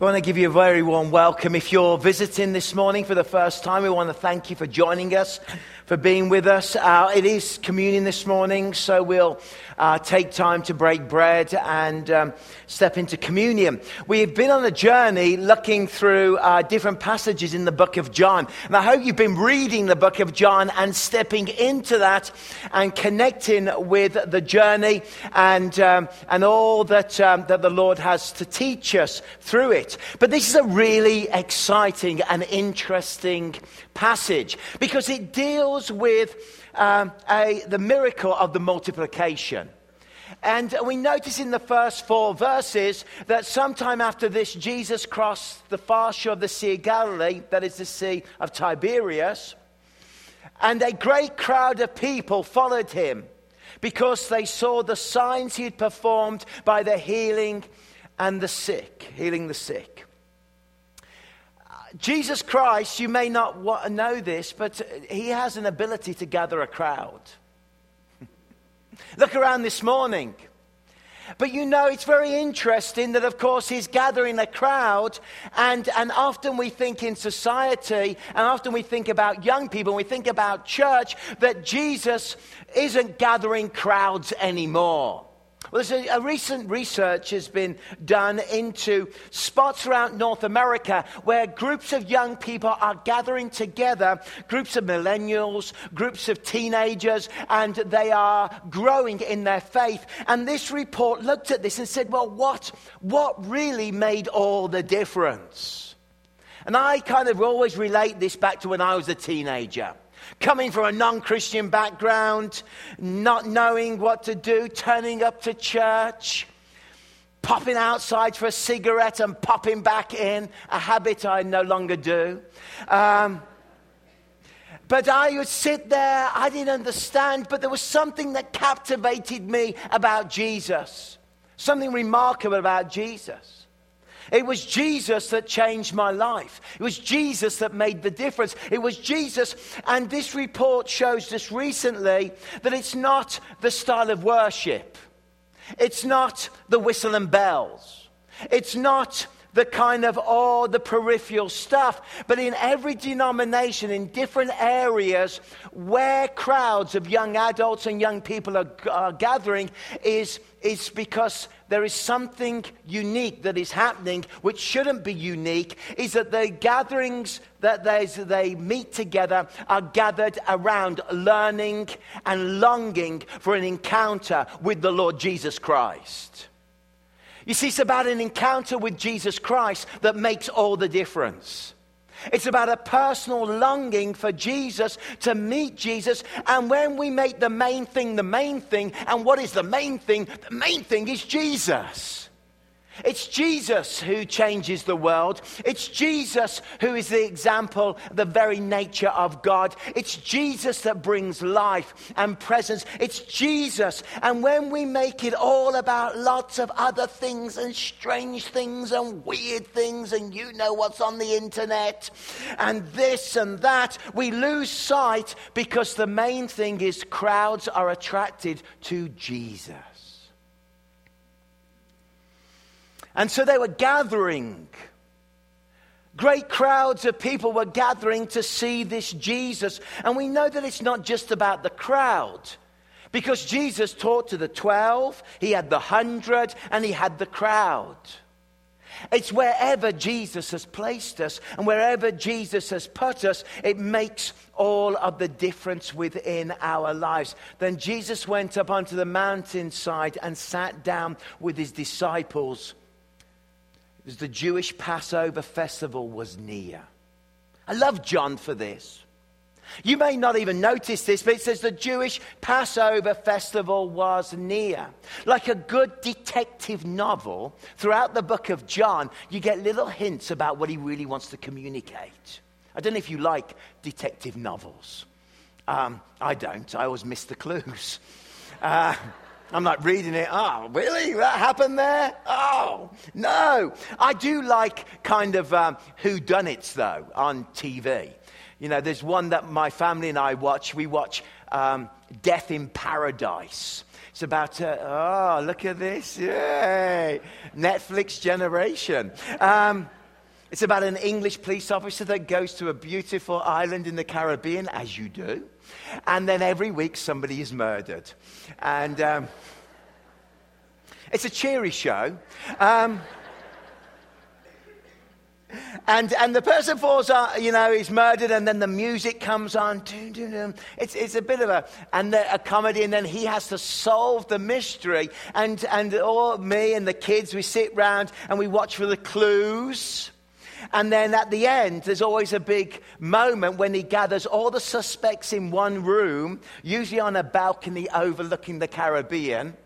I want to give you a very warm welcome. If you're visiting this morning for the first time, we want to thank you for joining us, for being with us. Uh, it is communion this morning, so we'll uh, take time to break bread and um, step into communion. We've been on a journey looking through uh, different passages in the book of John. And I hope you've been reading the book of John and stepping into that and connecting with the journey and, um, and all that, um, that the Lord has to teach us through it. But this is a really exciting and interesting passage because it deals with um, a, the miracle of the multiplication. And we notice in the first four verses that sometime after this, Jesus crossed the far shore of the Sea of Galilee, that is the Sea of Tiberias, and a great crowd of people followed him because they saw the signs he had performed by the healing and the sick, healing the sick. Jesus Christ, you may not know this, but he has an ability to gather a crowd. Look around this morning. But you know, it's very interesting that, of course, he's gathering a crowd, and, and often we think in society, and often we think about young people, and we think about church, that Jesus isn't gathering crowds anymore. Well, there's a, a, recent research has been done into spots around North America where groups of young people are gathering together, groups of millennials, groups of teenagers, and they are growing in their faith. And this report looked at this and said, well, what, what really made all the difference? And I kind of always relate this back to when I was a teenager coming from a non Christian background, not knowing what to do, turning up to church, popping outside for a cigarette and popping back in, a habit I no longer do. Um, but I would sit there, I didn't understand, but there was something that captivated me about Jesus, something remarkable about Jesus. It was Jesus that changed my life. It was Jesus that made the difference. It was Jesus. And this report shows us recently that it's not the style of worship, it's not the whistle and bells, it's not the kind of all the peripheral stuff. But in every denomination, in different areas where crowds of young adults and young people are, are gathering, is, is because there is something unique that is happening, which shouldn't be unique, is that the gatherings that they meet together are gathered around learning and longing for an encounter with the Lord Jesus Christ. You see, it's about an encounter with Jesus Christ that makes all the difference. It's about a personal longing for Jesus to meet Jesus. And when we make the main thing the main thing, and what is the main thing? The main thing is Jesus. It's Jesus who changes the world. It's Jesus who is the example, the very nature of God. It's Jesus that brings life and presence. It's Jesus. And when we make it all about lots of other things and strange things and weird things, and you know what's on the internet, and this and that, we lose sight because the main thing is crowds are attracted to Jesus. And so they were gathering. Great crowds of people were gathering to see this Jesus. And we know that it's not just about the crowd. Because Jesus taught to the 12, he had the 100, and he had the crowd. It's wherever Jesus has placed us and wherever Jesus has put us, it makes all of the difference within our lives. Then Jesus went up onto the mountainside and sat down with his disciples because the Jewish Passover festival was near. I love John for this. You may not even notice this, but it says the Jewish Passover festival was near. Like a good detective novel, throughout the book of John, you get little hints about what he really wants to communicate. I don't know if you like detective novels. Um, I don't, I always miss the clues. Uh, I'm like reading it. Oh, really? That happened there? Oh, no. I do like kind of um, whodunits, though, on TV. You know, there's one that my family and I watch. We watch um, Death in Paradise. It's about, uh, oh, look at this. Yay. Netflix generation. Um, it's about an English police officer that goes to a beautiful island in the Caribbean, as you do. And then every week somebody is murdered. And um, it's a cheery show. Um, and, and the person falls on, you know, is murdered, and then the music comes on. It's, it's a bit of a, and a comedy, and then he has to solve the mystery. And, and all me and the kids, we sit round and we watch for the clues. And then at the end, there's always a big moment when he gathers all the suspects in one room, usually on a balcony overlooking the Caribbean.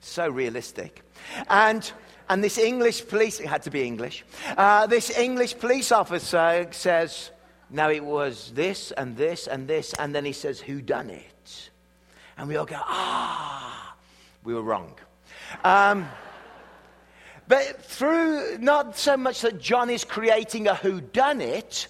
So realistic. And and this English police, it had to be English, uh, this English police officer says, now it was this and this and this. And then he says, who done it? And we all go, ah, we were wrong. Um, but through not so much that John is creating a who done it,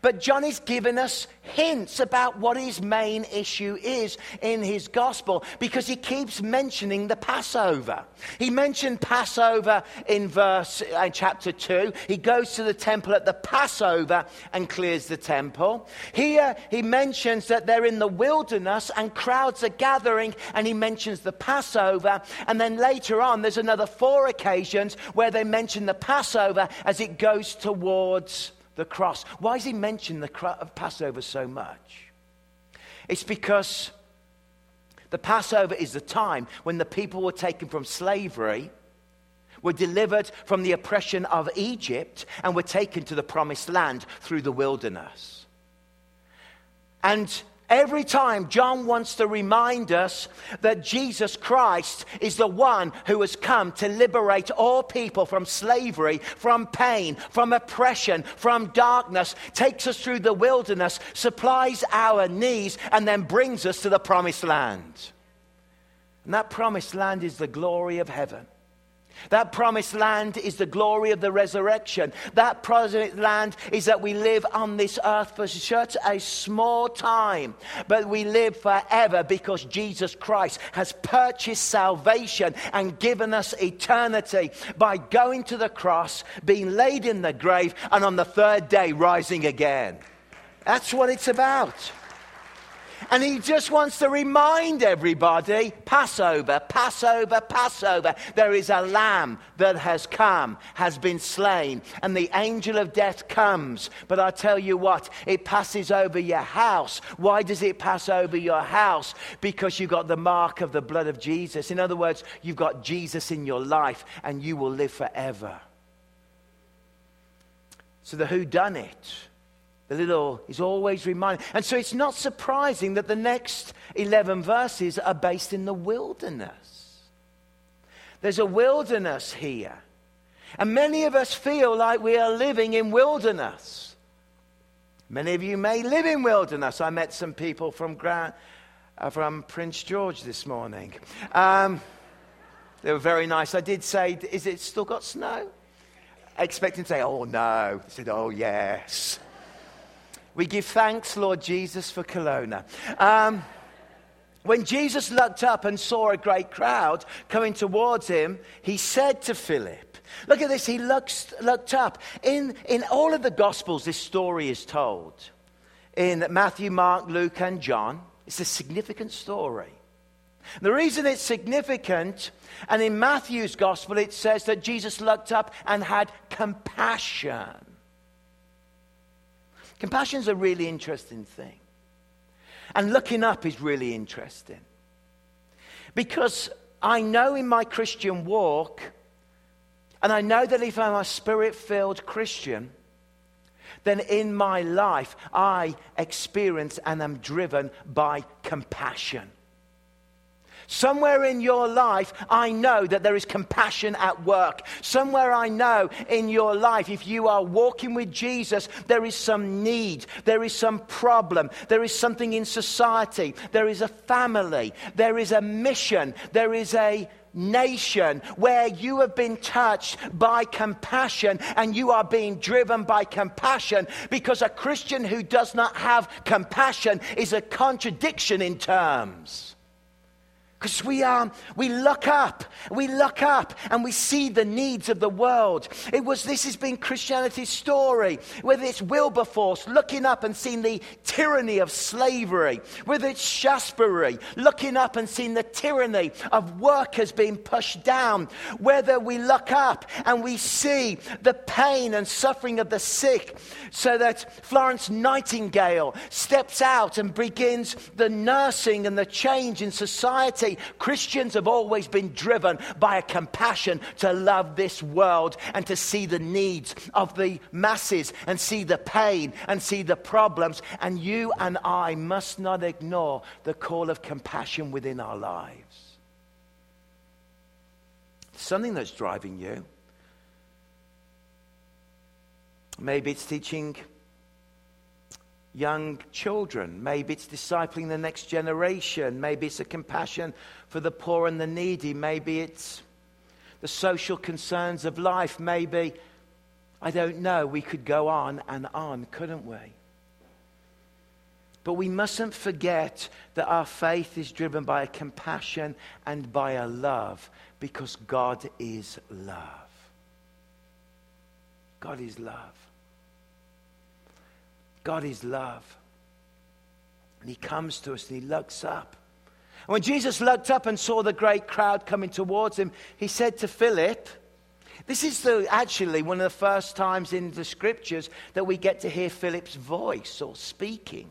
but John is giving us hints about what his main issue is in his gospel because he keeps mentioning the Passover. He mentioned Passover in verse in uh, chapter 2. He goes to the temple at the Passover and clears the temple. Here he mentions that they're in the wilderness and crowds are gathering and he mentions the Passover and then later on there's another four occasions where they mention the Passover as it goes towards the cross. Why does he mention the Passover so much? It's because the Passover is the time when the people were taken from slavery, were delivered from the oppression of Egypt, and were taken to the promised land through the wilderness. And Every time John wants to remind us that Jesus Christ is the one who has come to liberate all people from slavery, from pain, from oppression, from darkness, takes us through the wilderness, supplies our needs, and then brings us to the promised land. And that promised land is the glory of heaven. That promised land is the glory of the resurrection. That promised land is that we live on this earth for such a small time, but we live forever because Jesus Christ has purchased salvation and given us eternity by going to the cross, being laid in the grave, and on the third day rising again. That's what it's about. And he just wants to remind everybody Passover, Passover, Passover. There is a lamb that has come, has been slain, and the angel of death comes. But I tell you what, it passes over your house. Why does it pass over your house? Because you've got the mark of the blood of Jesus. In other words, you've got Jesus in your life, and you will live forever. So the who done it the little is always reminded. And so it's not surprising that the next 11 verses are based in the wilderness. There's a wilderness here. And many of us feel like we are living in wilderness. Many of you may live in wilderness. I met some people from, Grand, uh, from Prince George this morning. Um, they were very nice. I did say, Is it still got snow? Expecting to say, Oh no. They said, Oh yes. We give thanks, Lord Jesus, for Kelowna. Um, when Jesus looked up and saw a great crowd coming towards him, he said to Philip, Look at this, he looks, looked up. In, in all of the Gospels, this story is told. In Matthew, Mark, Luke, and John, it's a significant story. The reason it's significant, and in Matthew's Gospel, it says that Jesus looked up and had compassion Compassion is a really interesting thing. And looking up is really interesting. Because I know in my Christian walk, and I know that if I'm a spirit filled Christian, then in my life I experience and am driven by compassion. Somewhere in your life, I know that there is compassion at work. Somewhere I know in your life, if you are walking with Jesus, there is some need, there is some problem, there is something in society, there is a family, there is a mission, there is a nation where you have been touched by compassion and you are being driven by compassion because a Christian who does not have compassion is a contradiction in terms. Because we, um, we look up, we look up and we see the needs of the world. It was, this has been Christianity's story, whether it's Wilberforce looking up and seeing the tyranny of slavery, whether it's Shaftesbury looking up and seeing the tyranny of workers being pushed down, whether we look up and we see the pain and suffering of the sick, so that Florence Nightingale steps out and begins the nursing and the change in society Christians have always been driven by a compassion to love this world and to see the needs of the masses and see the pain and see the problems. And you and I must not ignore the call of compassion within our lives. Something that's driving you. Maybe it's teaching young children. Maybe it's discipling the next generation. Maybe it's a compassion for the poor and the needy. Maybe it's the social concerns of life. Maybe, I don't know, we could go on and on, couldn't we? But we mustn't forget that our faith is driven by a compassion and by a love because God is love. God is love. God is love. And he comes to us and he looks up. And when Jesus looked up and saw the great crowd coming towards him, he said to Philip, this is the, actually one of the first times in the scriptures that we get to hear Philip's voice or speaking.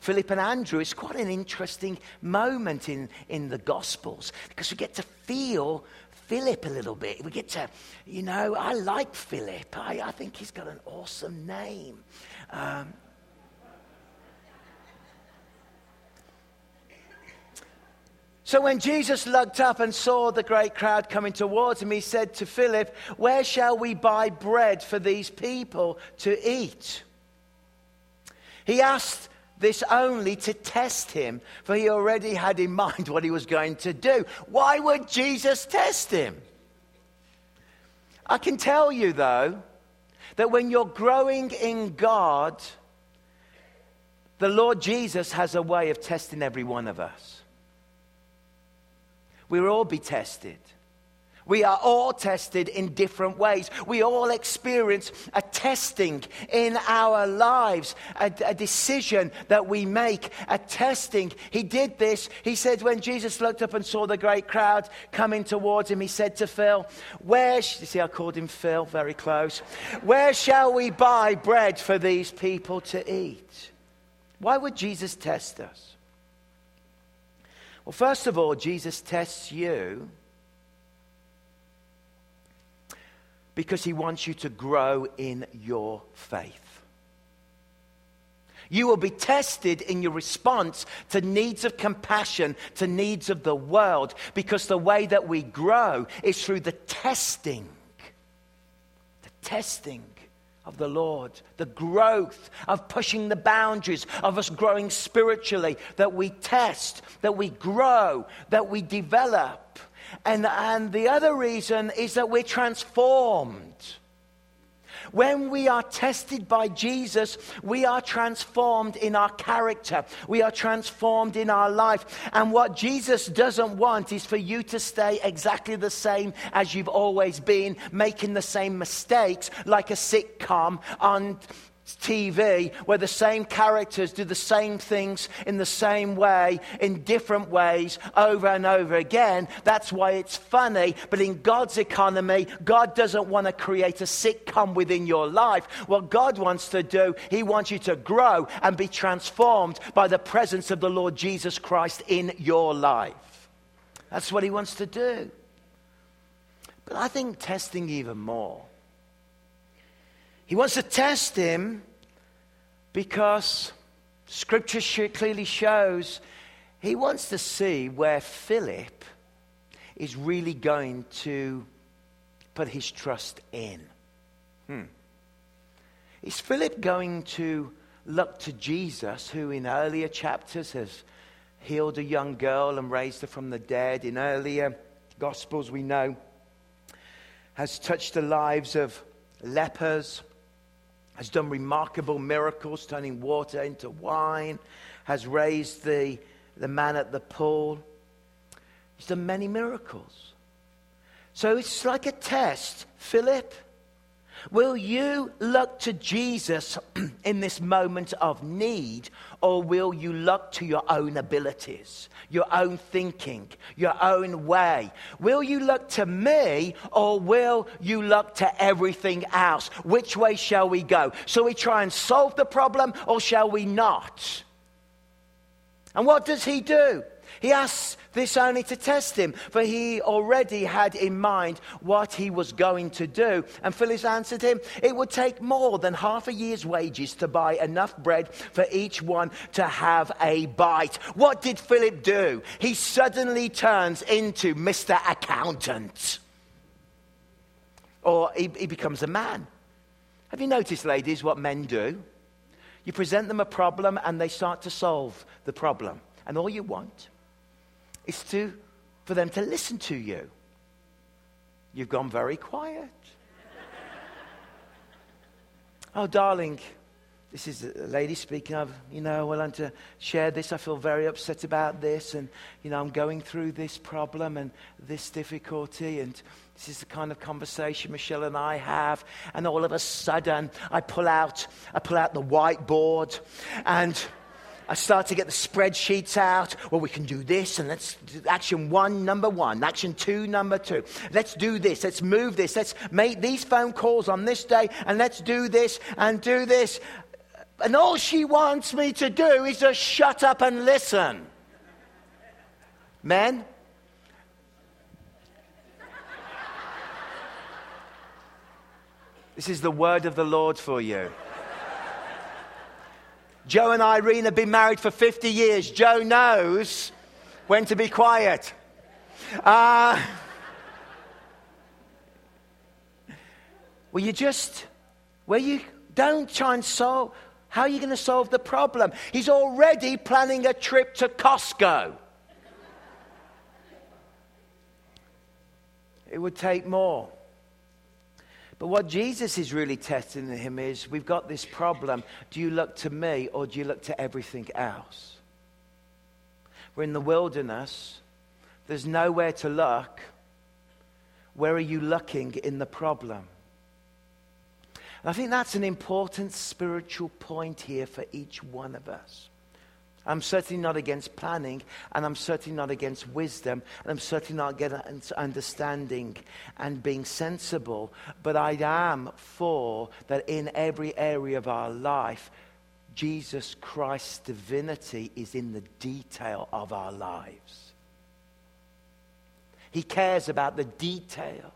Philip and Andrew it's quite an interesting moment in, in the Gospels because we get to feel Philip a little bit. We get to, you know, I like Philip. I, I think he's got an awesome name. Um, So when Jesus looked up and saw the great crowd coming towards him, he said to Philip, Where shall we buy bread for these people to eat? He asked this only to test him, for he already had in mind what he was going to do. Why would Jesus test him? I can tell you, though, that when you're growing in God, the Lord Jesus has a way of testing every one of us. We will all be tested. We are all tested in different ways. We all experience a testing in our lives, a, a, decision that we make, a testing. He did this. He said, when Jesus looked up and saw the great crowd coming towards him, he said to Phil, Where, sh-? you see, I called him Phil, very close. Where shall we buy bread for these people to eat? Why would Jesus test us? Well, first of all, Jesus tests you because he wants you to grow in your faith. You will be tested in your response to needs of compassion, to needs of the world, because the way that we grow is through the testing. The testing of the Lord, the growth of pushing the boundaries of us growing spiritually, that we test, that we grow, that we develop. And, and the other reason is that we're transformed. When we are tested by Jesus, we are transformed in our character. We are transformed in our life. And what Jesus doesn't want is for you to stay exactly the same as you've always been, making the same mistakes like a sitcom on TV where the same characters do the same things in the same way, in different ways, over and over again. That's why it's funny. But in God's economy, God doesn't want to create a sitcom within your life. What God wants to do, He wants you to grow and be transformed by the presence of the Lord Jesus Christ in your life. That's what He wants to do. But I think testing even more he wants to test him because scripture clearly shows he wants to see where Philip is really going to put his trust in. Hmm. Is Philip going to look to Jesus, who in earlier chapters has healed a young girl and raised her from the dead? In earlier Gospels, we know, has touched the lives of lepers, has done remarkable miracles, turning water into wine, has raised the, the man at the pool. He's done many miracles. So it's like a test. Philip, will you look to Jesus in this moment of need, or will you look to your own abilities, your own thinking, your own way? Will you look to me, or will you look to everything else? Which way shall we go? Shall we try and solve the problem, or shall we not? And what does he do? He asks this only to test him, for he already had in mind what he was going to do. And Philip answered him, It would take more than half a year's wages to buy enough bread for each one to have a bite. What did Philip do? He suddenly turns into Mr. Accountant. Or he, he becomes a man. Have you noticed, ladies, what men do? You present them a problem and they start to solve the problem. And all you want is to, for them to listen to you. You've gone very quiet. oh, darling, this is a lady speaking of, you know, well, I want to share this. I feel very upset about this. And, you know, I'm going through this problem and this difficulty. And this is the kind of conversation Michelle and I have. And all of a sudden, I pull out, I pull out the whiteboard and I start to get the spreadsheets out. Well, we can do this, and let's do action one, number one, action two, number two. Let's do this, let's move this, let's make these phone calls on this day, and let's do this and do this. And all she wants me to do is just shut up and listen. Men, this is the word of the Lord for you. Joe and Irene have been married for 50 years. Joe knows when to be quiet. Uh, well, you just, well, you don't try and solve, how are you going to solve the problem? He's already planning a trip to Costco. It would take more. But what Jesus is really testing him is we've got this problem. Do you look to me or do you look to everything else? We're in the wilderness, there's nowhere to look. Where are you looking in the problem? And I think that's an important spiritual point here for each one of us. I'm certainly not against planning, and I'm certainly not against wisdom, and I'm certainly not against understanding and being sensible. But I am for that in every area of our life, Jesus Christ's divinity is in the detail of our lives. He cares about the detail.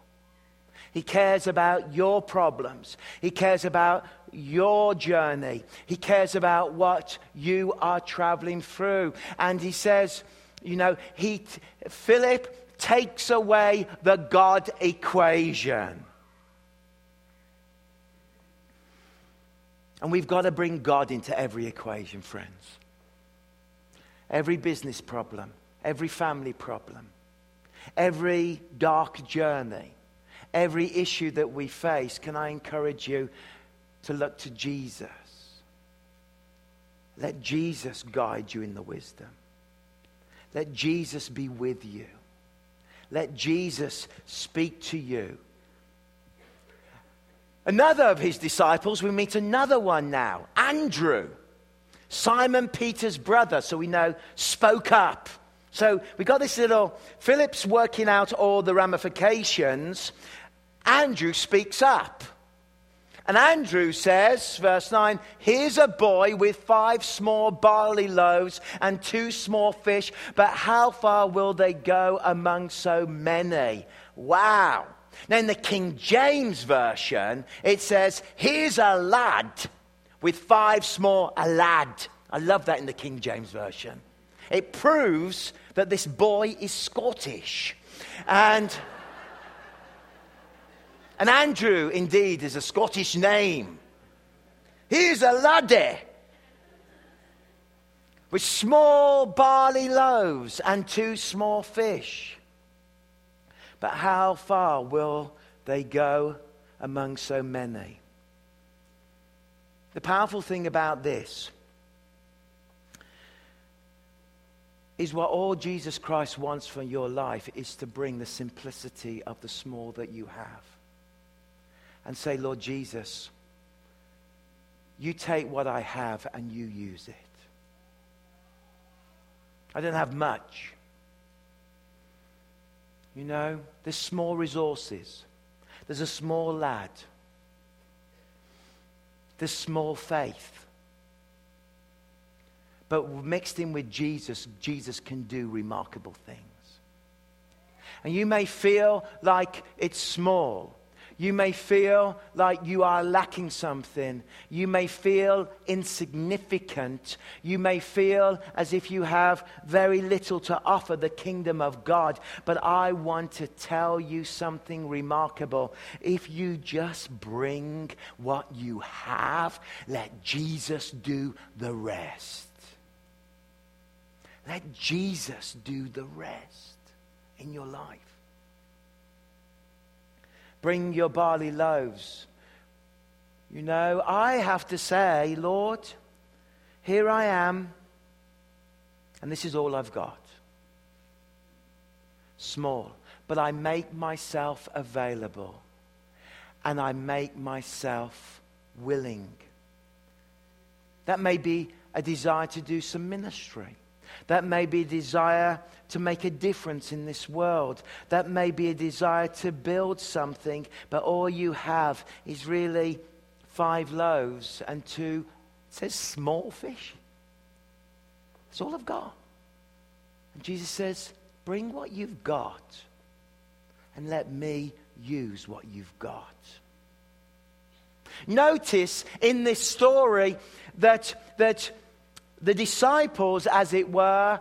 He cares about your problems. He cares about your journey. He cares about what you are traveling through. And he says, you know, he, Philip takes away the God equation. And we've got to bring God into every equation, friends. Every business problem, every family problem, every dark journey every issue that we face, can I encourage you to look to Jesus? Let Jesus guide you in the wisdom. Let Jesus be with you. Let Jesus speak to you. Another of his disciples, we meet another one now, Andrew, Simon Peter's brother, so we know, spoke up. So we got this little, Philip's working out all the ramifications, Andrew speaks up. And Andrew says, verse 9, here's a boy with five small barley loaves and two small fish, but how far will they go among so many? Wow. Now, in the King James Version, it says, here's a lad with five small, a lad. I love that in the King James Version. It proves that this boy is Scottish. And. And Andrew, indeed, is a Scottish name. He's a laddie with small barley loaves and two small fish. But how far will they go among so many? The powerful thing about this is what all Jesus Christ wants from your life is to bring the simplicity of the small that you have. And say, Lord Jesus, you take what I have and you use it. I don't have much. You know, there's small resources. There's a small lad. There's small faith. But mixed in with Jesus, Jesus can do remarkable things. And you may feel like it's small. You may feel like you are lacking something. You may feel insignificant. You may feel as if you have very little to offer the kingdom of God. But I want to tell you something remarkable. If you just bring what you have, let Jesus do the rest. Let Jesus do the rest in your life. Bring your barley loaves. You know, I have to say, Lord, here I am, and this is all I've got. Small, but I make myself available, and I make myself willing. That may be a desire to do some ministry. That may be a desire to make a difference in this world. That may be a desire to build something, but all you have is really five loaves and two, says small fish. That's all I've got. And Jesus says, Bring what you've got and let me use what you've got. Notice in this story that, that the disciples, as it were,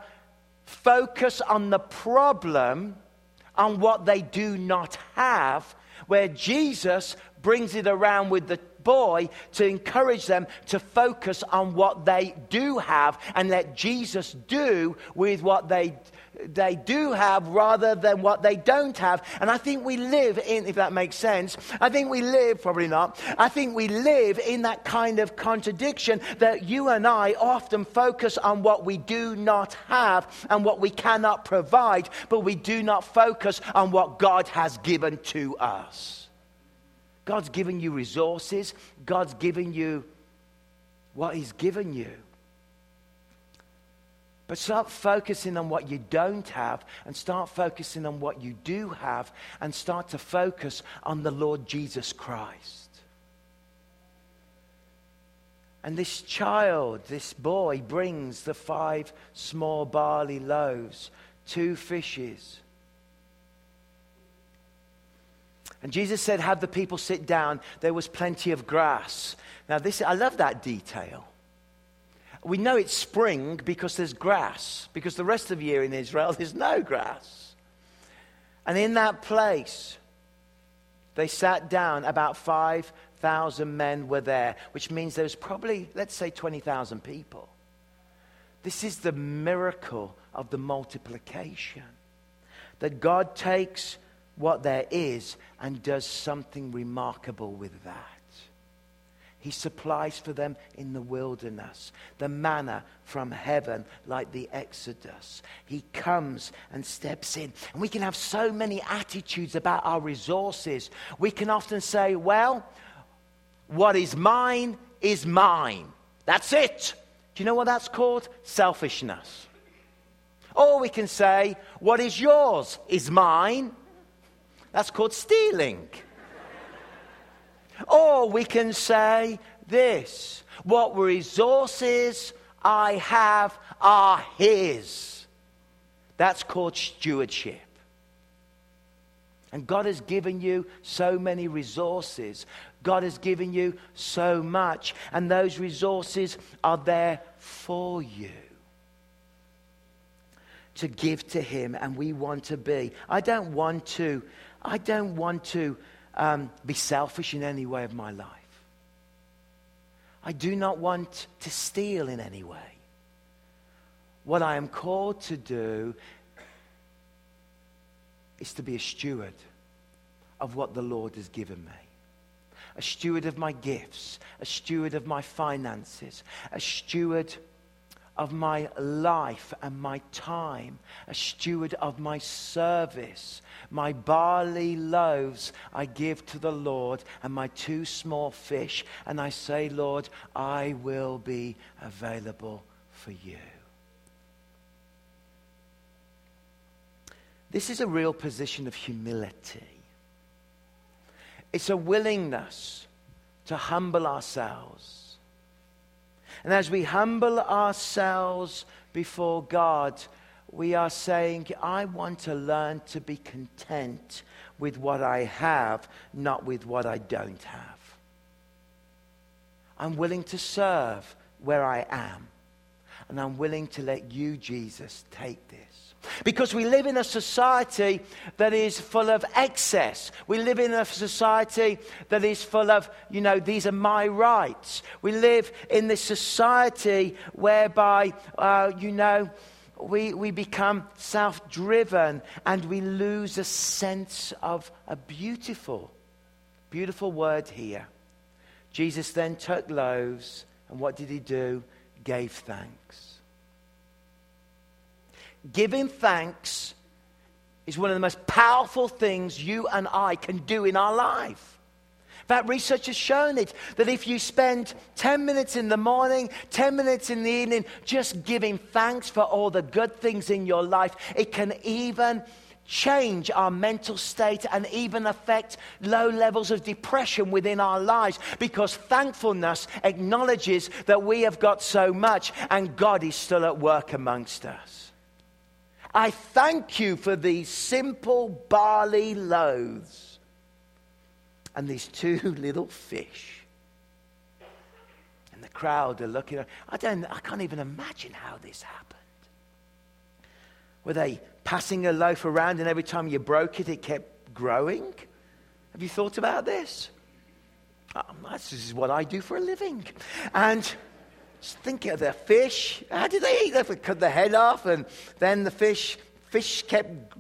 focus on the problem, on what they do not have, where Jesus brings it around with the boy to encourage them to focus on what they do have and let Jesus do with what they they do have rather than what they don't have. And I think we live in, if that makes sense, I think we live, probably not, I think we live in that kind of contradiction that you and I often focus on what we do not have and what we cannot provide, but we do not focus on what God has given to us. God's given you resources, God's given you what He's given you. But start focusing on what you don't have and start focusing on what you do have and start to focus on the Lord Jesus Christ. And this child, this boy, brings the five small barley loaves, two fishes. And Jesus said, Have the people sit down. There was plenty of grass. Now, this, I love that detail. We know it's spring because there's grass, because the rest of the year in Israel there's no grass. And in that place, they sat down, about 5,000 men were there, which means there was probably, let's say, 20,000 people. This is the miracle of the multiplication. That God takes what there is and does something remarkable with that. He supplies for them in the wilderness, the manna from heaven, like the Exodus. He comes and steps in. And we can have so many attitudes about our resources. We can often say, well, what is mine is mine. That's it. Do you know what that's called? Selfishness. Or we can say, what is yours is mine. That's called stealing. Or we can say this what resources I have are His. That's called stewardship. And God has given you so many resources. God has given you so much. And those resources are there for you to give to Him. And we want to be. I don't want to, I don't want to um, be selfish in any way of my life. I do not want to steal in any way. What I am called to do is to be a steward of what the Lord has given me. A steward of my gifts, a steward of my finances, a steward of my life and my time, a steward of my service. My barley loaves I give to the Lord, and my two small fish. And I say, Lord, I will be available for you. This is a real position of humility. It's a willingness to humble ourselves and as we humble ourselves before God, we are saying, I want to learn to be content with what I have, not with what I don't have. I'm willing to serve where I am, and I'm willing to let you, Jesus, take this. Because we live in a society that is full of excess. We live in a society that is full of, you know, these are my rights. We live in this society whereby, uh, you know, we, we become self driven and we lose a sense of a beautiful, beautiful word here. Jesus then took loaves and what did he do? Gave thanks. Giving thanks is one of the most powerful things you and I can do in our life. In fact, research has shown it that if you spend 10 minutes in the morning, 10 minutes in the evening, just giving thanks for all the good things in your life, it can even change our mental state and even affect low levels of depression within our lives because thankfulness acknowledges that we have got so much and God is still at work amongst us. I thank you for these simple barley loaves and these two little fish. And the crowd are looking. I, don't, I can't even imagine how this happened. Were they passing a loaf around and every time you broke it, it kept growing? Have you thought about this? Um, this is what I do for a living. And think of the fish. How did they eat? They cut the head off, and then the fish, fish kept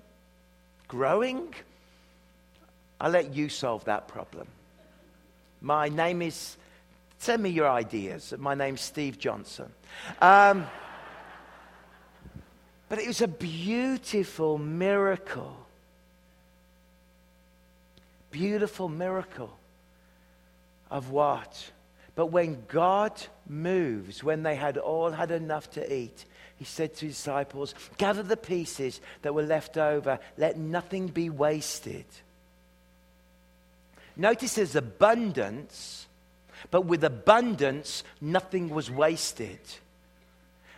growing. I'll let you solve that problem. My name is, send me your ideas. My name's Steve Johnson. Um, but it was a beautiful miracle. Beautiful miracle of what? But when God moves, when they had all had enough to eat, he said to his disciples, Gather the pieces that were left over, let nothing be wasted. Notice there's abundance, but with abundance, nothing was wasted.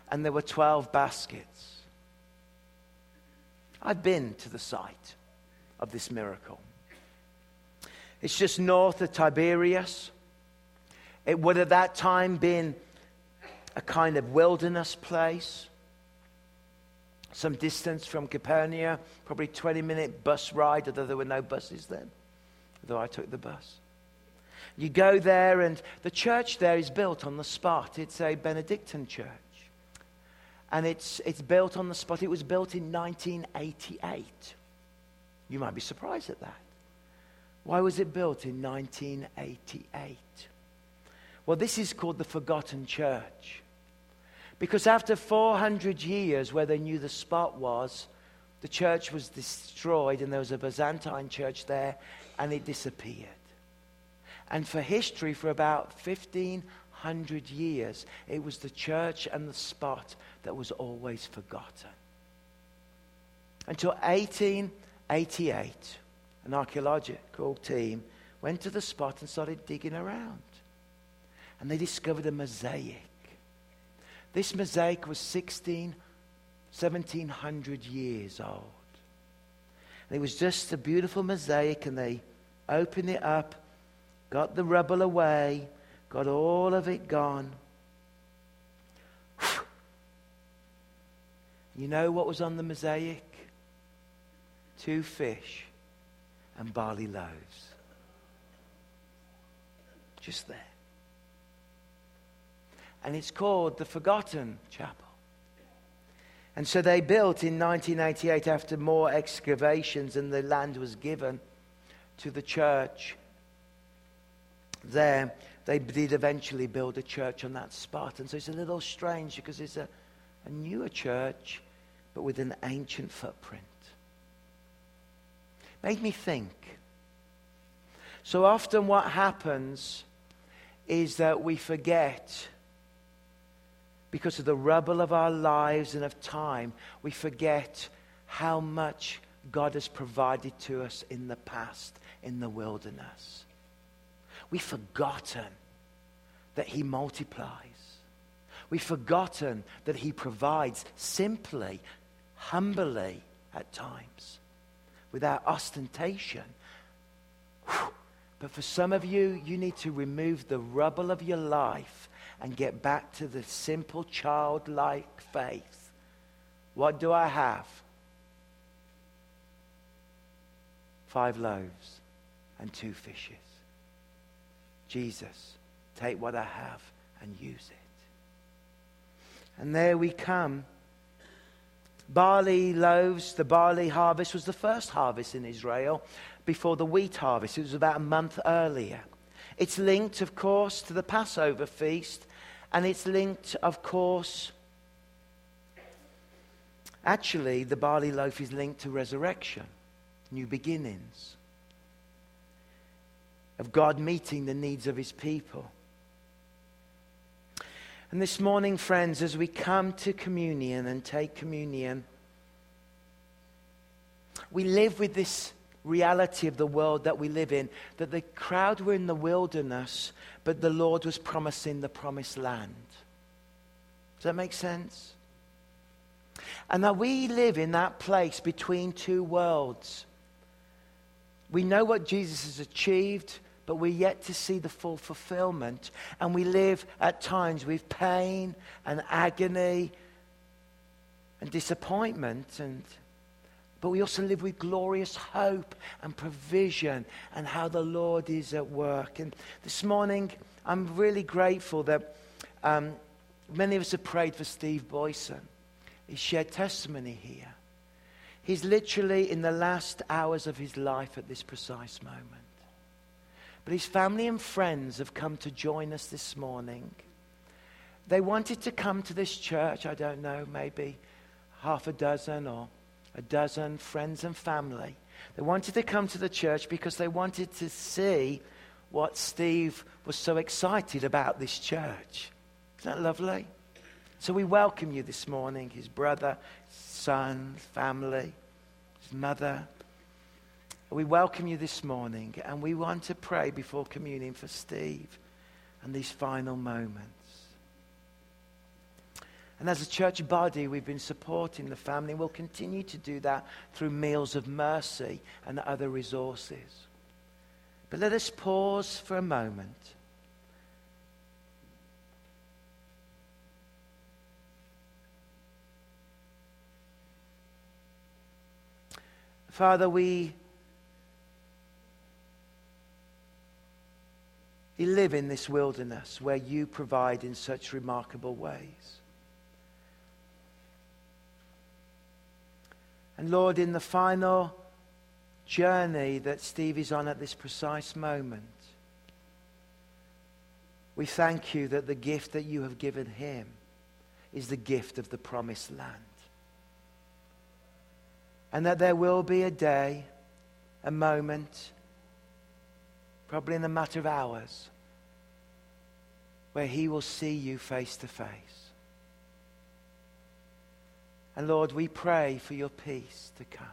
And there were 12 baskets. I've been to the site of this miracle. It's just north of Tiberias. It would at that time been a kind of wilderness place, some distance from Capernaum, probably 20 minute bus ride, although there were no buses then, although I took the bus. You go there, and the church there is built on the spot. It's a Benedictine church. And it's, it's built on the spot. It was built in 1988. You might be surprised at that. Why was it built in 1988? Well, this is called the forgotten church. Because after 400 years, where they knew the spot was, the church was destroyed and there was a Byzantine church there and it disappeared. And for history, for about 1500 years, it was the church and the spot that was always forgotten. Until 1888, an archaeological team went to the spot and started digging around and they discovered a mosaic. This mosaic was 16, 1700 years old. And it was just a beautiful mosaic, and they opened it up, got the rubble away, got all of it gone. You know what was on the mosaic? Two fish and barley loaves. Just there and it's called the Forgotten Chapel. And so they built in 1988 after more excavations, and the land was given to the church. There, they did eventually build a church on that spot. And so it's a little strange because it's a a newer church, but with an ancient footprint. Made me think. So often, what happens is that we forget, because of the rubble of our lives and of time, we forget how much God has provided to us in the past in the wilderness. We've forgotten that He multiplies. We've forgotten that He provides simply, humbly at times, without ostentation. But for some of you, you need to remove the rubble of your life and get back to the simple childlike faith. What do I have? Five loaves and two fishes. Jesus, take what I have and use it. And there we come. Barley loaves, the barley harvest was the first harvest in Israel before the wheat harvest. It was about a month earlier. It's linked, of course, to the Passover feast, and it's linked, of course, actually, the barley loaf is linked to resurrection, new beginnings, of God meeting the needs of his people. And this morning, friends, as we come to communion and take communion, we live with this reality of the world that we live in that the crowd were in the wilderness, but the Lord was promising the promised land. Does that make sense? And that we live in that place between two worlds. We know what Jesus has achieved but we're yet to see the full fulfillment. And we live at times with pain and agony and disappointment. And, but we also live with glorious hope and provision and how the Lord is at work. And this morning, I'm really grateful that um, many of us have prayed for Steve Boyson. He shared testimony here. He's literally in the last hours of his life at this precise moment. But his family and friends have come to join us this morning. They wanted to come to this church, I don't know, maybe half a dozen or a dozen friends and family. They wanted to come to the church because they wanted to see what Steve was so excited about this church. Isn't that lovely? So we welcome you this morning, his brother, son, family, his mother, we welcome you this morning and we want to pray before communion for Steve and these final moments. And as a church body, we've been supporting the family. We'll continue to do that through meals of mercy and other resources. But let us pause for a moment. Father, we You live in this wilderness where you provide in such remarkable ways. And Lord, in the final journey that Steve is on at this precise moment, we thank you that the gift that you have given him is the gift of the promised land. And that there will be a day, a moment, probably in a matter of hours, where he will see you face to face. And Lord, we pray for your peace to come.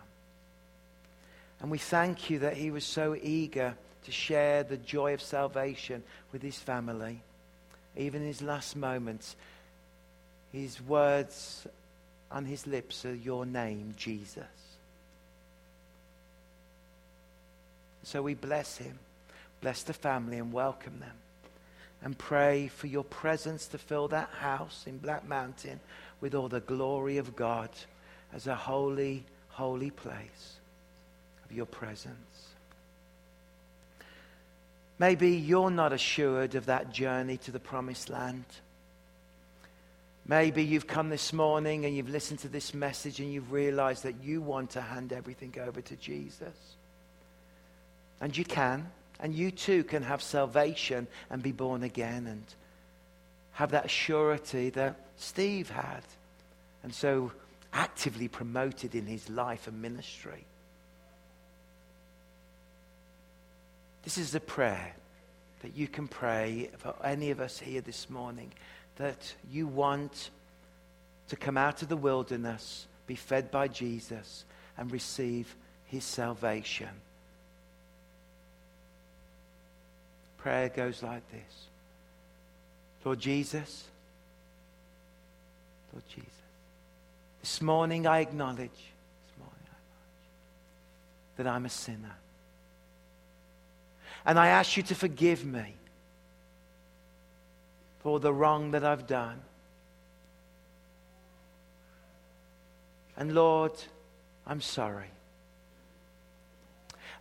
And we thank you that he was so eager to share the joy of salvation with his family. Even in his last moments, his words on his lips are your name, Jesus. So we bless him. Bless the family and welcome them. And pray for your presence to fill that house in Black Mountain with all the glory of God as a holy, holy place of your presence. Maybe you're not assured of that journey to the promised land. Maybe you've come this morning and you've listened to this message and you've realized that you want to hand everything over to Jesus. And you can. And you too can have salvation and be born again and have that surety that Steve had and so actively promoted in his life and ministry. This is the prayer that you can pray for any of us here this morning that you want to come out of the wilderness, be fed by Jesus, and receive his salvation. Prayer goes like this Lord Jesus, Lord Jesus, this morning I acknowledge, this morning I acknowledge that I'm a sinner. And I ask you to forgive me for the wrong that I've done. And Lord, I'm sorry.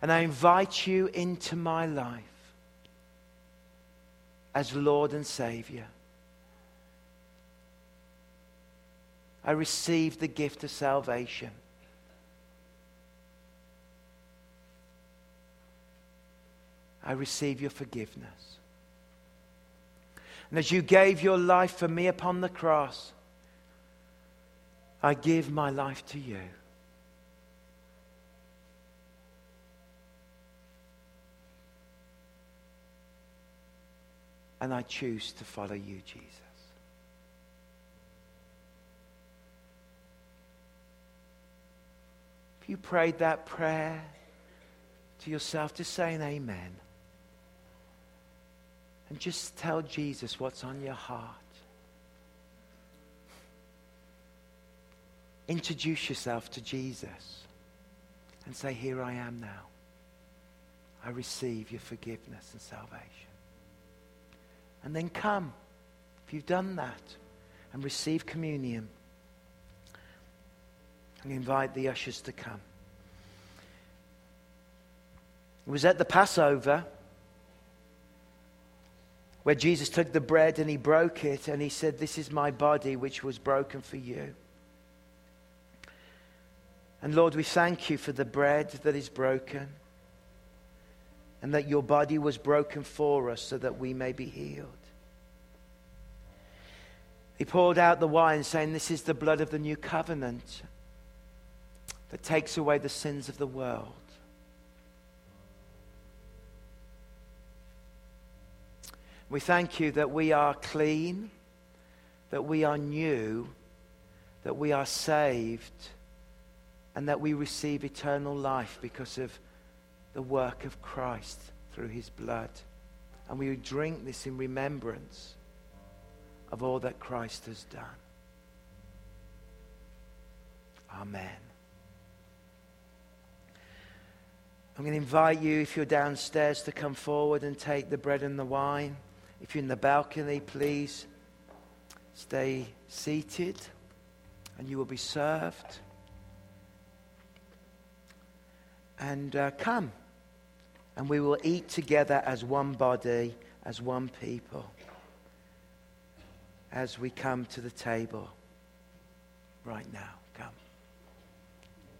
And I invite you into my life as Lord and Savior. I receive the gift of salvation. I receive your forgiveness. And as you gave your life for me upon the cross, I give my life to you. And I choose to follow you, Jesus. If you prayed that prayer to yourself, just say an amen. And just tell Jesus what's on your heart. Introduce yourself to Jesus and say, Here I am now. I receive your forgiveness and salvation. And then come, if you've done that, and receive communion. And invite the ushers to come. It was at the Passover where Jesus took the bread and he broke it and he said, This is my body which was broken for you. And Lord, we thank you for the bread that is broken and that your body was broken for us so that we may be healed. He poured out the wine, saying, This is the blood of the new covenant that takes away the sins of the world. We thank you that we are clean, that we are new, that we are saved, and that we receive eternal life because of the work of Christ through his blood. And we would drink this in remembrance of all that Christ has done. Amen. I'm going to invite you, if you're downstairs, to come forward and take the bread and the wine. If you're in the balcony, please stay seated and you will be served. And uh, come and we will eat together as one body, as one people, as we come to the table right now.